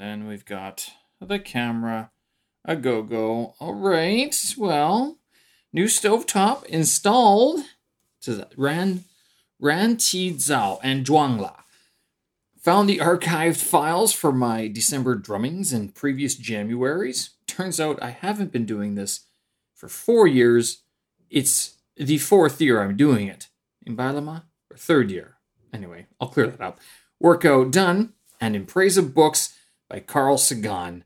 And then we've got the camera, a go go. All right, well, new stovetop installed. To Ran Ran Qi Zhao and Zhuangla. Found the archived files for my December drummings and previous Januaries. Turns out I haven't been doing this for four years. It's the fourth year I'm doing it. In Bailama, or third year. Anyway, I'll clear that up. Workout done, and in praise of books by Carl Sagan.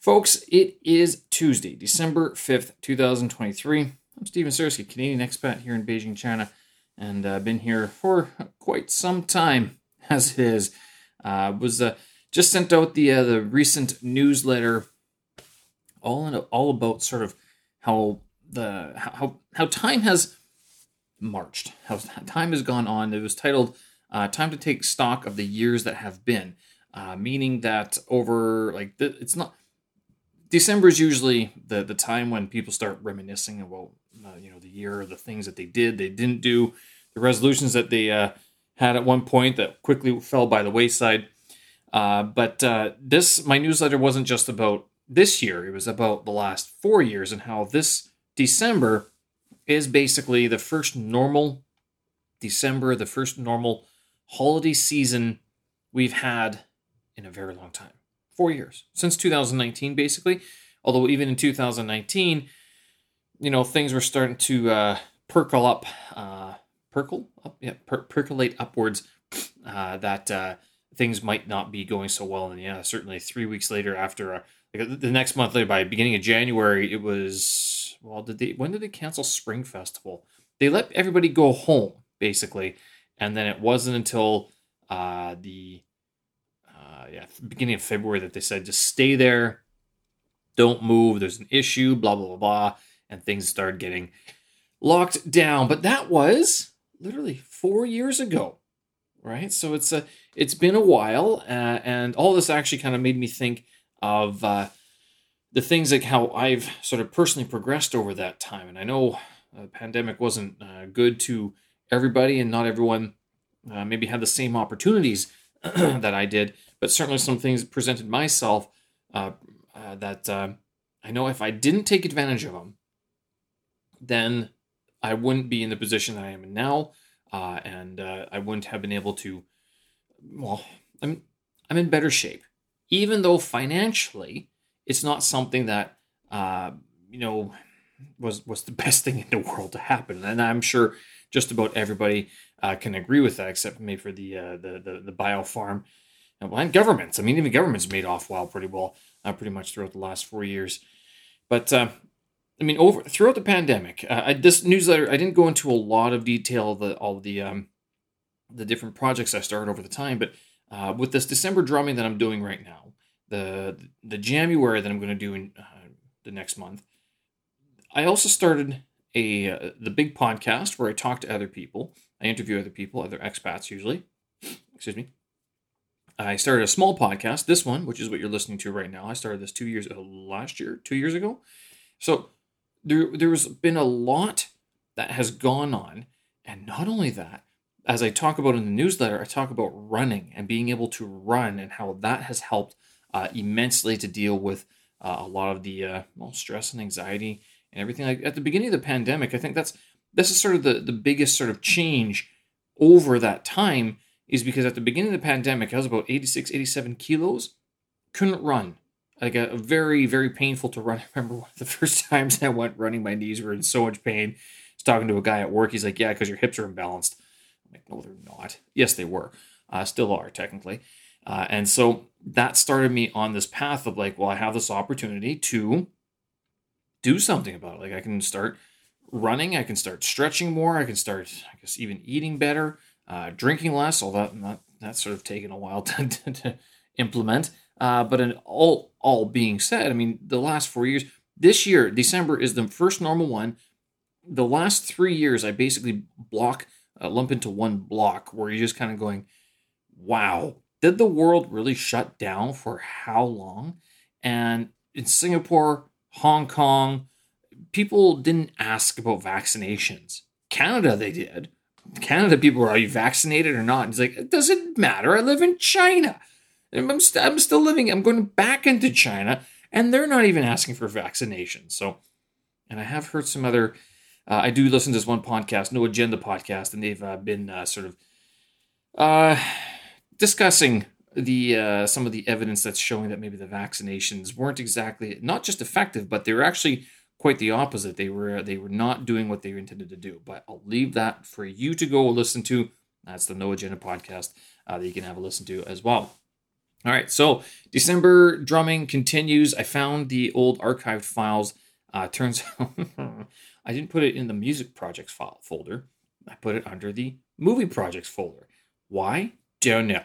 Folks, it is Tuesday, December 5th, 2023. I'm Steven Sirski, Canadian expat here in Beijing, China, and I've uh, been here for quite some time, as it is. Uh, was uh, just sent out the uh, the recent newsletter, all in, all about sort of how the how how time has marched, how time has gone on. It was titled uh, "Time to Take Stock of the Years That Have Been," uh, meaning that over like it's not December is usually the the time when people start reminiscing about uh, you know the year, the things that they did, they didn't do, the resolutions that they uh, had at one point that quickly fell by the wayside. Uh, but uh, this my newsletter wasn't just about this year; it was about the last four years and how this December is basically the first normal December, the first normal holiday season we've had in a very long time four years since 2019, basically. Although even in 2019, you know, things were starting to uh, perkle up, uh, perkle up, yeah, per- percolate upwards. Uh, that uh, things might not be going so well, and yeah, certainly three weeks later, after uh, like the next month later, by beginning of January, it was well. Did they? When did they cancel Spring Festival? They let everybody go home basically, and then it wasn't until uh, the uh, yeah, beginning of February that they said just stay there, don't move. There's an issue, blah blah blah blah, and things started getting locked down. But that was literally four years ago, right? So it's a it's been a while, uh, and all this actually kind of made me think of uh, the things like how I've sort of personally progressed over that time. And I know the pandemic wasn't uh, good to everybody, and not everyone uh, maybe had the same opportunities that I did but certainly some things presented myself uh, uh, that uh, I know if I didn't take advantage of them, then I wouldn't be in the position that I am in now, uh, and uh, I wouldn't have been able to. Well, I'm I'm in better shape, even though financially it's not something that uh, you know was was the best thing in the world to happen, and I'm sure just about everybody can agree with that, except maybe for the the the, the bio farm and governments. I mean, even governments made off well pretty well, uh, pretty much throughout the last four years. But uh, I mean, over throughout the pandemic, uh, I, this newsletter I didn't go into a lot of detail the all the um, the different projects I started over the time, but uh, with this December drumming that I'm doing right now, the the January that I'm going to do in uh, the next month, I also started a uh, the big podcast where I talk to other people. I interview other people, other expats usually. Excuse me I started a small podcast, this one, which is what you're listening to right now. I started this two years uh, last year, two years ago. So there, there's been a lot that has gone on. And not only that, as I talk about in the newsletter, I talk about running and being able to run and how that has helped uh, immensely to deal with uh, a lot of the uh, well, stress and anxiety and everything. Like at the beginning of the pandemic, I think that's this is sort of the, the biggest sort of change over that time is because at the beginning of the pandemic, I was about 86, 87 kilos, couldn't run. Like a, a very, very painful to run. I remember one of the first times I went running, my knees were in so much pain. I was talking to a guy at work. He's like, Yeah, because your hips are imbalanced. I'm like, No, they're not. Yes, they were. Uh, still are, technically. Uh, and so that started me on this path of like, well, I have this opportunity to do something about it. Like, I can start running, I can start stretching more, I can start, I guess, even eating better uh, drinking less, although that that's sort of taken a while to, to, to implement. Uh, but in all all being said, I mean, the last four years, this year December is the first normal one. The last three years, I basically block uh, lump into one block where you're just kind of going, "Wow, did the world really shut down for how long?" And in Singapore, Hong Kong, people didn't ask about vaccinations. Canada, they did. Canada people are, are you vaccinated or not? And it's like, it doesn't matter. I live in China. I'm, st- I'm still living. I'm going back into China, and they're not even asking for vaccinations. So, and I have heard some other. Uh, I do listen to this one podcast, No Agenda podcast, and they've uh, been uh, sort of uh, discussing the uh, some of the evidence that's showing that maybe the vaccinations weren't exactly not just effective, but they were actually quite the opposite. They were they were not doing what they intended to do. But I'll leave that for you to go listen to. That's the No Agenda podcast uh, that you can have a listen to as well. All right, so December drumming continues. I found the old archived files. Uh, turns out I didn't put it in the music projects file folder. I put it under the movie projects folder. Why? Don't know.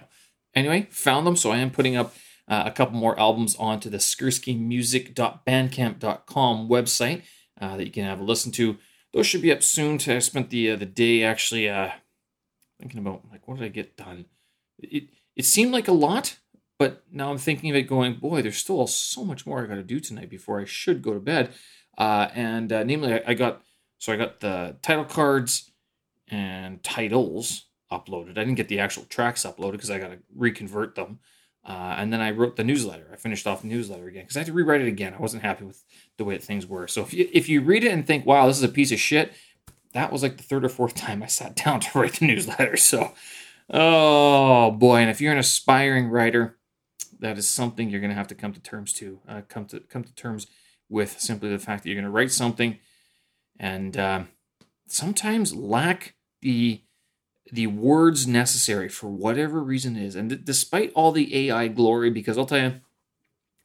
Anyway, found them, so I am putting up uh, a couple more albums onto the skrskimuzik.bandcamp.com website uh, that you can have a listen to. Those should be up soon. To, I spent the uh, the day actually uh, thinking about like what did I get done. It it seemed like a lot, but now I'm thinking of it going, boy, there's still so much more I got to do tonight before I should go to bed. Uh, and uh, namely, I, I got so I got the title cards and titles uploaded. I didn't get the actual tracks uploaded because I got to reconvert them. Uh, and then I wrote the newsletter. I finished off the newsletter again because I had to rewrite it again. I wasn't happy with the way things were. So if you if you read it and think, "Wow, this is a piece of shit," that was like the third or fourth time I sat down to write the newsletter. So, oh boy! And if you're an aspiring writer, that is something you're going to have to come to terms to uh, come to come to terms with. Simply the fact that you're going to write something, and uh, sometimes lack the the words necessary for whatever reason it is. And despite all the AI glory, because I'll tell you,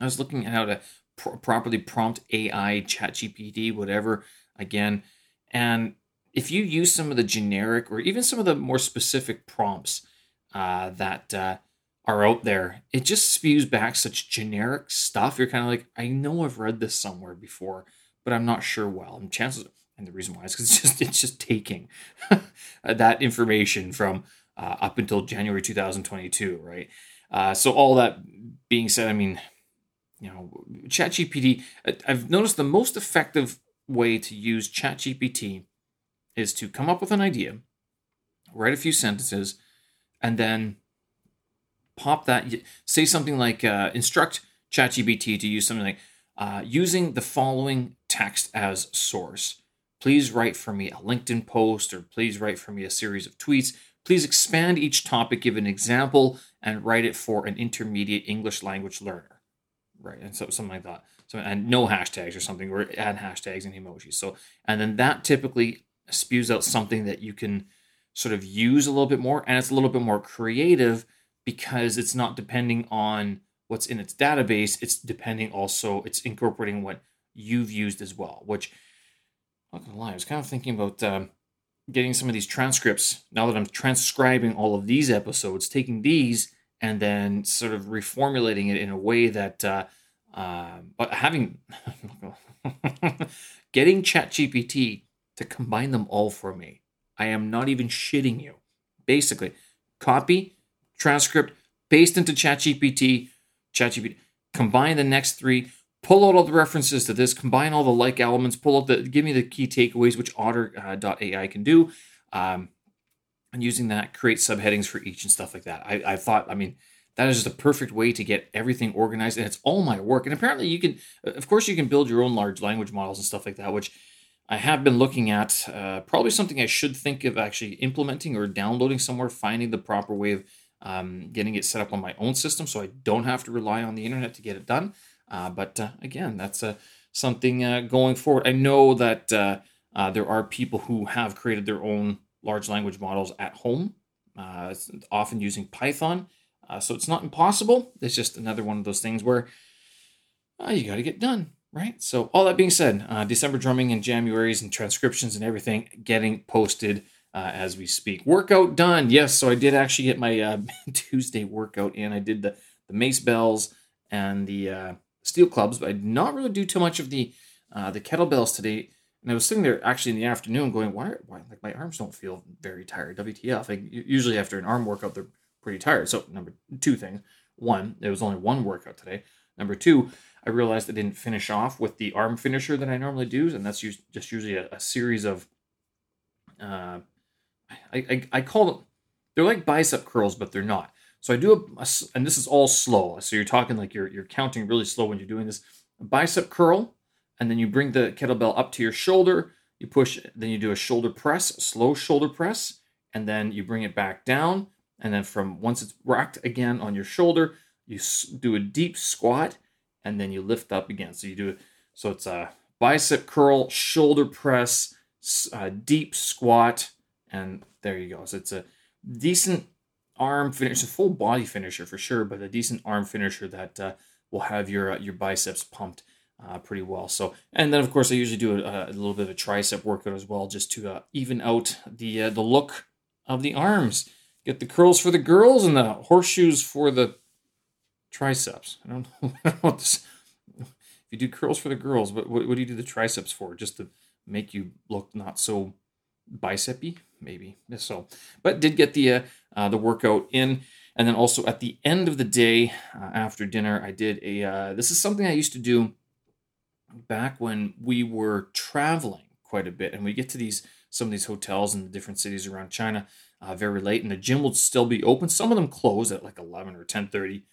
I was looking at how to pr- properly prompt AI, ChatGPT, whatever, again. And if you use some of the generic or even some of the more specific prompts uh, that uh, are out there, it just spews back such generic stuff. You're kind of like, I know I've read this somewhere before, but I'm not sure well. And chances and the reason why is because it's just it's just taking that information from uh, up until January 2022, right? Uh, so all that being said, I mean, you know, ChatGPT. I've noticed the most effective way to use ChatGPT is to come up with an idea, write a few sentences, and then pop that. Say something like uh, instruct ChatGPT to use something like uh, using the following text as source please write for me a LinkedIn post or please write for me a series of tweets. Please expand each topic, give an example, and write it for an intermediate English language learner. Right, and so something like that. So and no hashtags or something, or add hashtags and emojis. So and then that typically spews out something that you can sort of use a little bit more, and it's a little bit more creative because it's not depending on what's in its database. It's depending also, it's incorporating what you've used as well, which not gonna lie, I was kind of thinking about um, getting some of these transcripts now that I'm transcribing all of these episodes, taking these and then sort of reformulating it in a way that, uh, uh, but having getting ChatGPT to combine them all for me. I am not even shitting you. Basically, copy, transcript, paste into ChatGPT, ChatGPT, combine the next three, pull out all the references to this, combine all the like elements, pull out the, give me the key takeaways, which otter.ai uh, can do. Um, and using that, create subheadings for each and stuff like that. I, I thought, I mean, that is just a perfect way to get everything organized and it's all my work. And apparently you can, of course, you can build your own large language models and stuff like that, which I have been looking at. Uh, probably something I should think of actually implementing or downloading somewhere, finding the proper way of um, getting it set up on my own system so I don't have to rely on the internet to get it done. Uh, but uh, again, that's uh, something uh, going forward. I know that uh, uh, there are people who have created their own large language models at home, often using Python. so it's not impossible. It's just another one of those things where you got to get done, right? So all that being said, December drumming and January's and transcriptions and everything getting posted. Uh, as we speak. Workout done. Yes, so I did actually get my uh, Tuesday workout in. I did the the mace bells and the uh, steel clubs, but I did not really do too much of the uh, the kettlebells today. And I was sitting there actually in the afternoon going, why, why, like my arms don't feel very tired. WTF? Like usually after an arm workout, they're pretty tired. So number two things, one, there was only one workout today. Number two, I realized I didn't finish off with the arm finisher that I normally do, and that's just usually a, a series of, uh, I, I, I call them, they're like bicep curls, but they're not. So I do a, and this is all slow. So you're talking like you're you're counting really slow when you're doing this. A bicep curl, and then you bring the kettlebell up to your shoulder. You push, then you do a shoulder press, slow shoulder press, and then you bring it back down. And then from once it's racked again on your shoulder, you do a deep squat, and then you lift up again. So you do. So it's a bicep curl, shoulder press, uh, deep squat, and there you go. So it's a decent arm finish, a full body finisher for sure, but a decent arm finisher that uh, will have your uh, your biceps pumped uh, pretty well. So, and then of course I usually do a, a little bit of a tricep workout as well, just to uh, even out the uh, the look of the arms. Get the curls for the girls and the horseshoes for the triceps. I don't know, what this. If you do curls for the girls, what, what, what do you do the triceps for? Just to make you look not so bicepy, maybe. So, but did get the uh, the workout in, and then also at the end of the day uh, after dinner, I did a. Uh, this is something I used to do back when we were traveling quite a bit, and we get to these some of these hotels in the different cities around China uh, very late, and the gym would still be open. Some of them close at like eleven or ten thirty.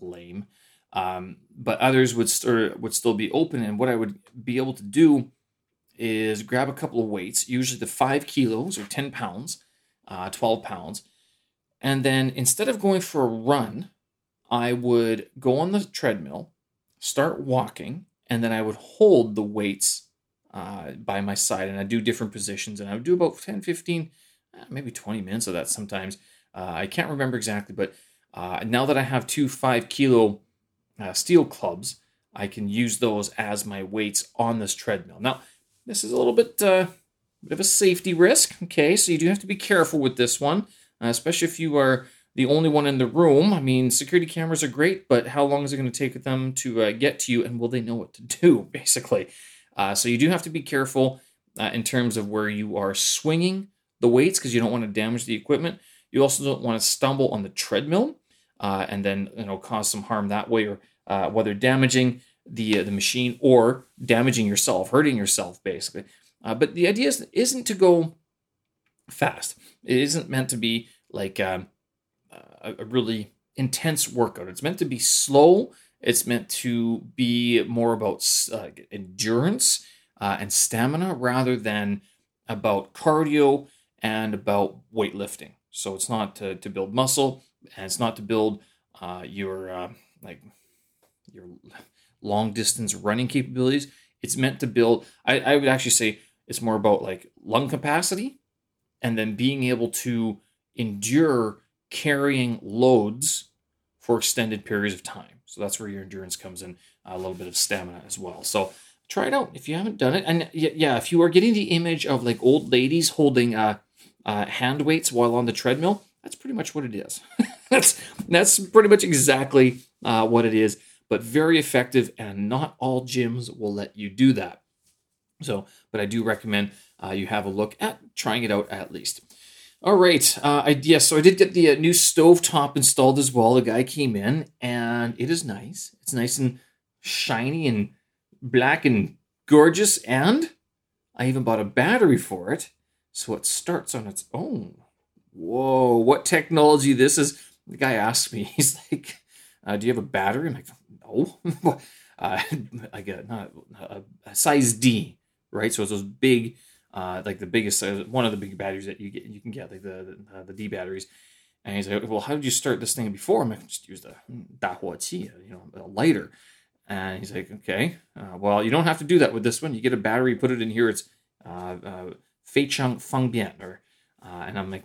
Lame. Um, but others would st- would still be open, and what I would be able to do is grab a couple of weights, usually the five kilos or 10 pounds, uh, 12 pounds. And then instead of going for a run, I would go on the treadmill, start walking, and then I would hold the weights uh, by my side and I'd do different positions. And I would do about 10, 15, uh, maybe 20 minutes of that sometimes. Uh, I can't remember exactly, but uh, now that I have two five kilo uh, steel clubs, I can use those as my weights on this treadmill. Now, this is a little bit, uh, bit of a safety risk. Okay, so you do have to be careful with this one, uh, especially if you are the only one in the room. I mean, security cameras are great, but how long is it going to take them to uh, get to you, and will they know what to do? Basically, uh, so you do have to be careful uh, in terms of where you are swinging the weights because you don't want to damage the equipment. You also don't want to stumble on the treadmill uh, and then you know cause some harm that way, or uh, whether damaging the uh, the machine or damaging yourself, hurting yourself, basically. But the idea is, isn't to go fast. It isn't meant to be like um, a, really intense workout. It's meant to be slow. It's meant to be more about uh, endurance uh, and stamina rather than about cardio and about weightlifting. So it's not to, to build muscle and it's not to build uh, your uh, like your long distance running capabilities. It's meant to build. I, I would actually say it's more about like lung capacity and then being able to endure carrying loads for extended periods of time. So that's where your endurance comes in, a little bit of stamina as well. So try it out if you haven't done it. And yeah, if you are getting the image of like old ladies holding uh, uh, hand weights while on the treadmill, that's pretty much what it is. that's that's pretty much exactly uh, what it is, but very effective. And not all gyms will let you do that. So, but I do recommend uh, you have a look at trying it out at least. All right. Uh, I, yes, so I did get the uh, new stove top installed as well. The guy came in and it is nice. It's nice and shiny and black and gorgeous. And I even bought a battery for it. So it starts on its own. Whoa, what technology this is. The guy asked me, he's like, uh, Do you have a battery? I'm like, No. uh, I got not a size D, right? So it's those big uh, like the biggest, uh, one of the big batteries that you get, you can get, like the the, uh, the D batteries. And he's like, "Well, how did you start this thing before?" I'm like, "Just use the dahuaqi, you know, a lighter." And he's like, "Okay, uh, well, you don't have to do that with this one. You get a battery, put it in here. It's uh, uh, Feichang Fangbian." Or, uh, and I'm like,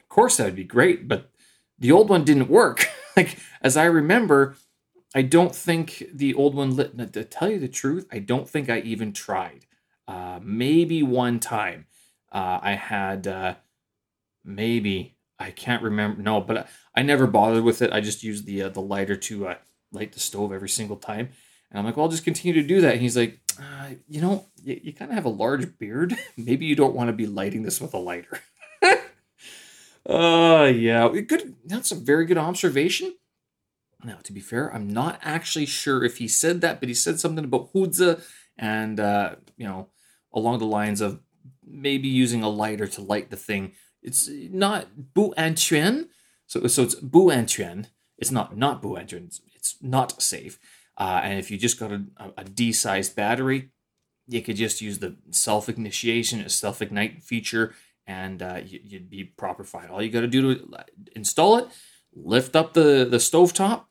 "Of course, that would be great," but the old one didn't work. like as I remember, I don't think the old one lit. To tell you the truth, I don't think I even tried. Uh, maybe one time uh, I had uh, maybe I can't remember. No, but I, I, never bothered with it. I just used the uh, the lighter to uh, light the stove every single time. And I'm like, well, I'll just continue to do that. And he's like, you know, you, you kind of have a large beard. maybe you don't want to be lighting this with a lighter. uh yeah, good. That's a very good observation. Now, to be fair, I'm not actually sure if he said that, but he said something about Hudza and uh, you know along the lines of maybe using a lighter to light the thing. It's not bu an quan, So so it's bu antuan. It's not not bu antuan. It's, it's not safe. Uh, and if you just got a, a D-sized battery, you could just use the self ignition, a self ignite feature, and uh, you, would be proper fine. All you got to do to install it, lift up the the stove top,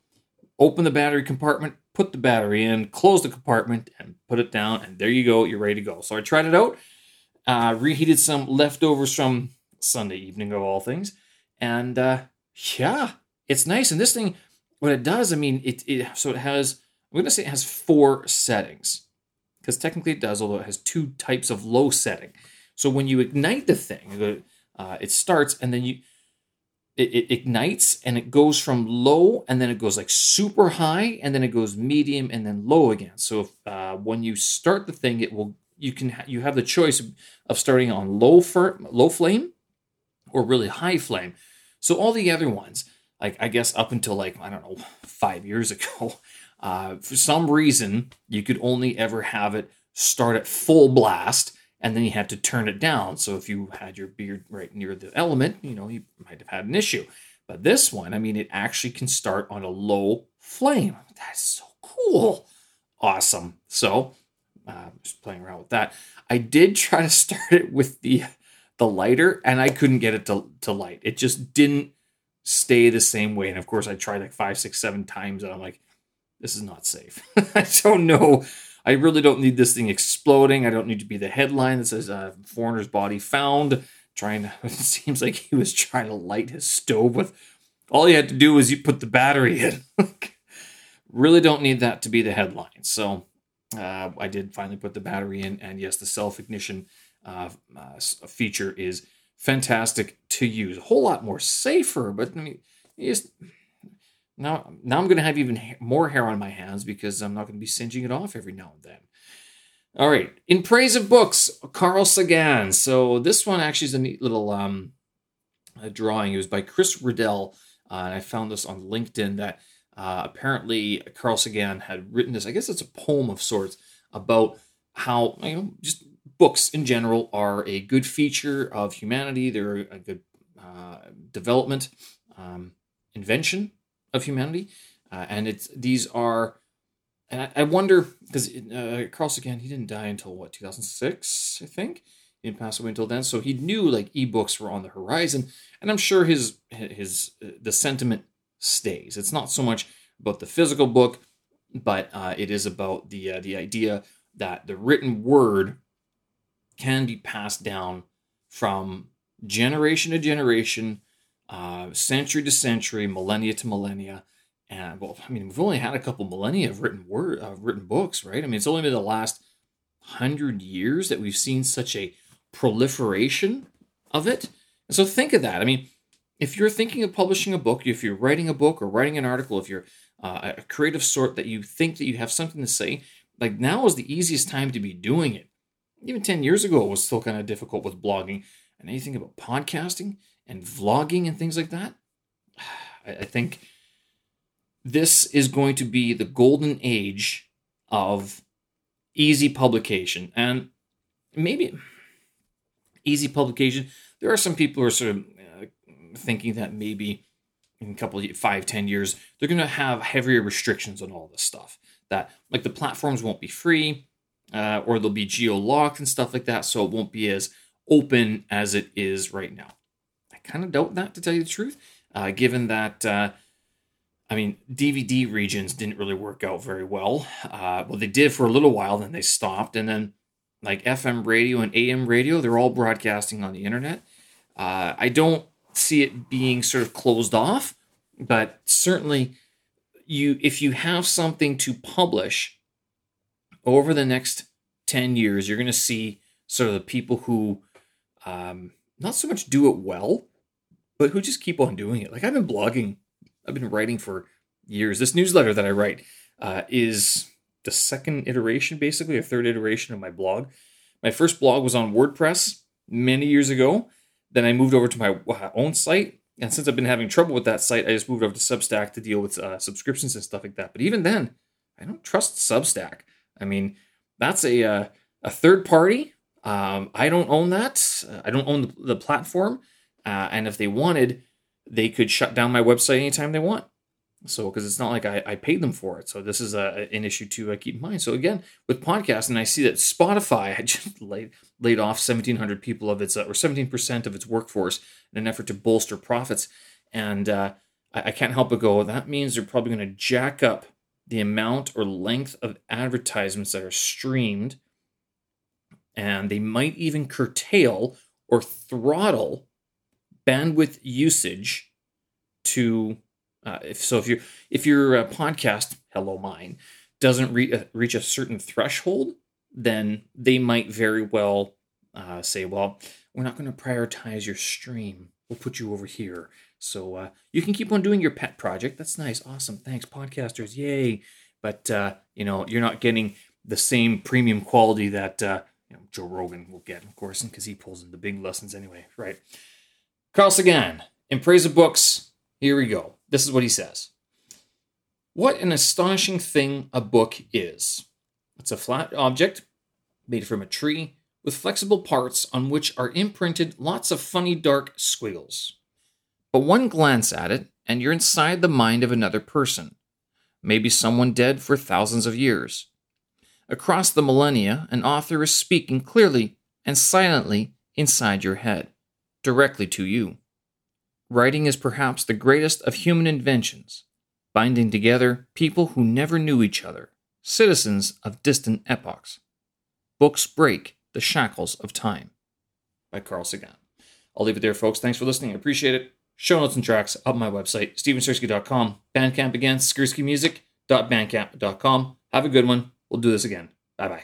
open the battery compartment, put the battery in, close the compartment, and put it down, and there you go. You're ready to go. So I tried it out, uh, reheated some leftovers from Sunday evening of all things, and uh, yeah, it's nice. And this thing, what it does, I mean, it, it so it has. I'm gonna say it has four settings because technically it does, although it has two types of low setting. So when you ignite the thing, uh, it starts and then you it, it, ignites and it goes from low and then it goes like super high and then it goes medium and then low again. So if, uh, when you start the thing, it will you can ha- you have the choice of starting on low for low flame or really high flame. So all the other ones, like I guess up until like I don't know five years ago, uh, for some reason, you could only ever have it start at full blast and then you had to turn it down. So if you had your beard right near the element, you know, you might have had an issue. But this one, I mean, it actually can start on a low flame. That's so cool. Awesome. So, uh, just playing around with that. I did try to start it with the the lighter and I couldn't get it to, to light. It just didn't stay the same way. And of course, I tried like five, six, seven times and I'm like, this is not safe. I don't know. I really don't need this thing exploding. I don't need to be the headline that says uh, "Foreigner's body found." Trying to, it seems like he was trying to light his stove with. All he had to do was you put the battery in. really don't need that to be the headline. So uh, I did finally put the battery in, and yes, the self ignition uh, uh, feature is fantastic to use. A whole lot more safer, but I mean, just now, now I'm going to have even more hair on my hands because I'm not going to be singeing it off every now and then. All right, in praise of books, Carl Sagan. So this one actually is a neat little um, a drawing. It was by Chris Riddell, uh, and I found this on LinkedIn that uh, apparently Carl Sagan had written this. I guess it's a poem of sorts about how you know just books in general are a good feature of humanity. They're a good uh, development, um, invention of humanity, uh, and it's these are. And I, I wonder because uh, Carl Sagan he didn't die until what 2006 I think? He didn't pass away until then. So he knew like ebooks were on the horizon. And I'm sure his his uh, the sentiment stays. It's not so much about the physical book but uh, it is about the uh, the idea that the written word can be passed down from generation to generation uh, century to century, millennia to millennia. And well, I mean, we've only had a couple millennia of written word, uh, written books, right? I mean, it's only been the last hundred years that we've seen such a proliferation of it. And so think of that. I mean, if you're thinking of publishing a book, if you're writing a book or writing an article, if you're uh, a creative sort that you think that you have something to say, like now is the easiest time to be doing it. Even 10 years ago, it was still kind of difficult with blogging and anything about podcasting and vlogging and things like that. I, think this is going to be the golden age of easy publication. And maybe easy publication, there are some people who are sort of uh, thinking that maybe in a couple of five, ten years, they're going to have heavier restrictions on all this stuff. That like the platforms won't be free, uh, or they'll be geo locked and stuff like that, so it won't be as open as it is right now kind of doubt that, to tell you the truth, uh, given that. Uh, I mean, DVD regions didn't really work out very well. Uh, well, they did for a little while, then they stopped, and then like FM radio and AM radio, they're all broadcasting on the internet. Uh, I don't see it being sort of closed off, but certainly, you if you have something to publish over the next ten years, you're going to see sort of the people who um, not so much do it well, but who just keep on doing it. Like I've been blogging, I've been writing for years. This newsletter that I write uh, is the second iteration, basically, a third iteration of my blog. My first blog was on WordPress many years ago. Then I moved over to my uh, own site. And since I've been having trouble with that site, I just moved over to Substack to deal with uh, subscriptions and stuff like that. But even then, I don't trust Substack. I mean, that's a uh, a third party. Um, I don't own that. I don't own the, the platform. Uh, and if they wanted they could shut down my website anytime they want. So, because it's not like I, I paid them for it. So, this is a, an issue to uh, keep in mind. So, again, with podcasting, I see that Spotify had just laid, laid off 1,700 people of its, uh, or 17% of its workforce in an effort to bolster profits. And uh, I, I can't help but go, that means they're probably going to jack up the amount or length of advertisements that are streamed. And they might even curtail or throttle bandwidth usage to uh, if so if you if your uh, podcast hello mine doesn't re- uh, reach a certain threshold then they might very well uh, say well we're not going to prioritize your stream. We'll put you over here. So uh, you can keep on doing your pet project. That's nice. Awesome. Thanks podcasters. Yay. But you know you're not getting the same premium quality that you know, Joe Rogan will get, of course, because he pulls in the big lessons anyway, right? Carl Sagan, in praise of books, here we go. This is what he says What an astonishing thing a book is! It's a flat object made from a tree with flexible parts on which are imprinted lots of funny dark squiggles. But one glance at it, and you're inside the mind of another person, maybe someone dead for thousands of years. Across the millennia, an author is speaking clearly and silently inside your head directly to you. Writing is perhaps the greatest of human inventions, binding together people who never knew each other, citizens of distant epochs. Books break the shackles of time. By Carl Sagan. I'll leave it there, folks. Thanks for listening. I appreciate it. Show notes and tracks up my website, stevensirski.com. Bandcamp again, skrskimuzik.bandcamp.com. Have a good one. We'll do this again. Bye bye.